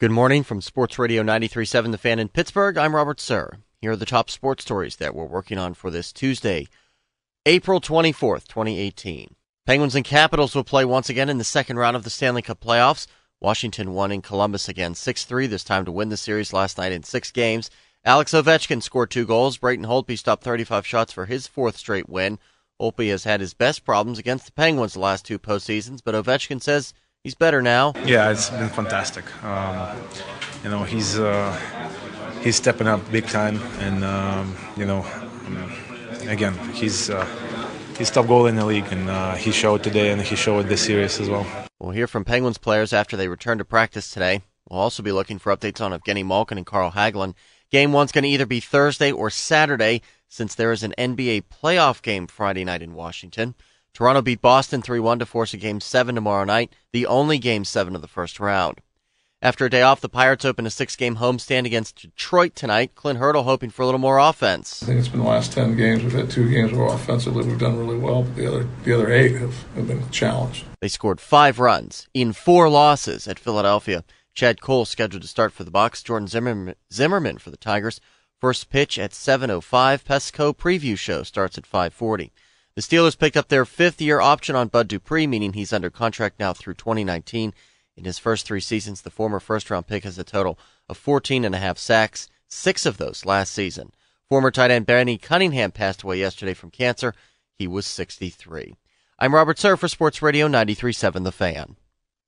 Good morning from Sports Radio 93.7 The Fan in Pittsburgh. I'm Robert Sir. Here are the top sports stories that we're working on for this Tuesday, April 24th, 2018. Penguins and Capitals will play once again in the second round of the Stanley Cup playoffs. Washington won in Columbus again 6-3, this time to win the series last night in six games. Alex Ovechkin scored two goals. Braden Holtby stopped 35 shots for his fourth straight win. Holtby has had his best problems against the Penguins the last two postseasons, but Ovechkin says he's better now. Yeah, it's been fantastic. Um, you know, he's uh, he's stepping up big time, and um, you know, um, again, he's uh, he's top goal in the league, and uh, he showed today, and he showed this series as well. We'll hear from Penguins players after they return to practice today. We'll also be looking for updates on Evgeny Malkin and Carl Hagelin. Game one's going to either be Thursday or Saturday, since there is an NBA playoff game Friday night in Washington. Toronto beat Boston 3 1 to force a game seven tomorrow night, the only game seven of the first round. After a day off, the Pirates open a six game homestand against Detroit tonight. Clint Hurdle hoping for a little more offense. I think it's been the last 10 games. We've had two games where offensively we've done really well, but the other, the other eight have, have been challenged. They scored five runs in four losses at Philadelphia. Chad Kuhl scheduled to start for the Bucs. Jordan Zimmerman, Zimmermann for the Tigers. First pitch at 7:05. Pesco preview show starts at 5:40. The Steelers picked up their fifth-year option on Bud Dupree, meaning he's under contract now through 2019. In his first three seasons, the former first-round pick has a total of 14 and a half sacks, six of those last season. Former tight end Bennie Cunningham passed away yesterday from cancer. He was 63. I'm Robert Sir for Sports Radio 93.7 The Fan.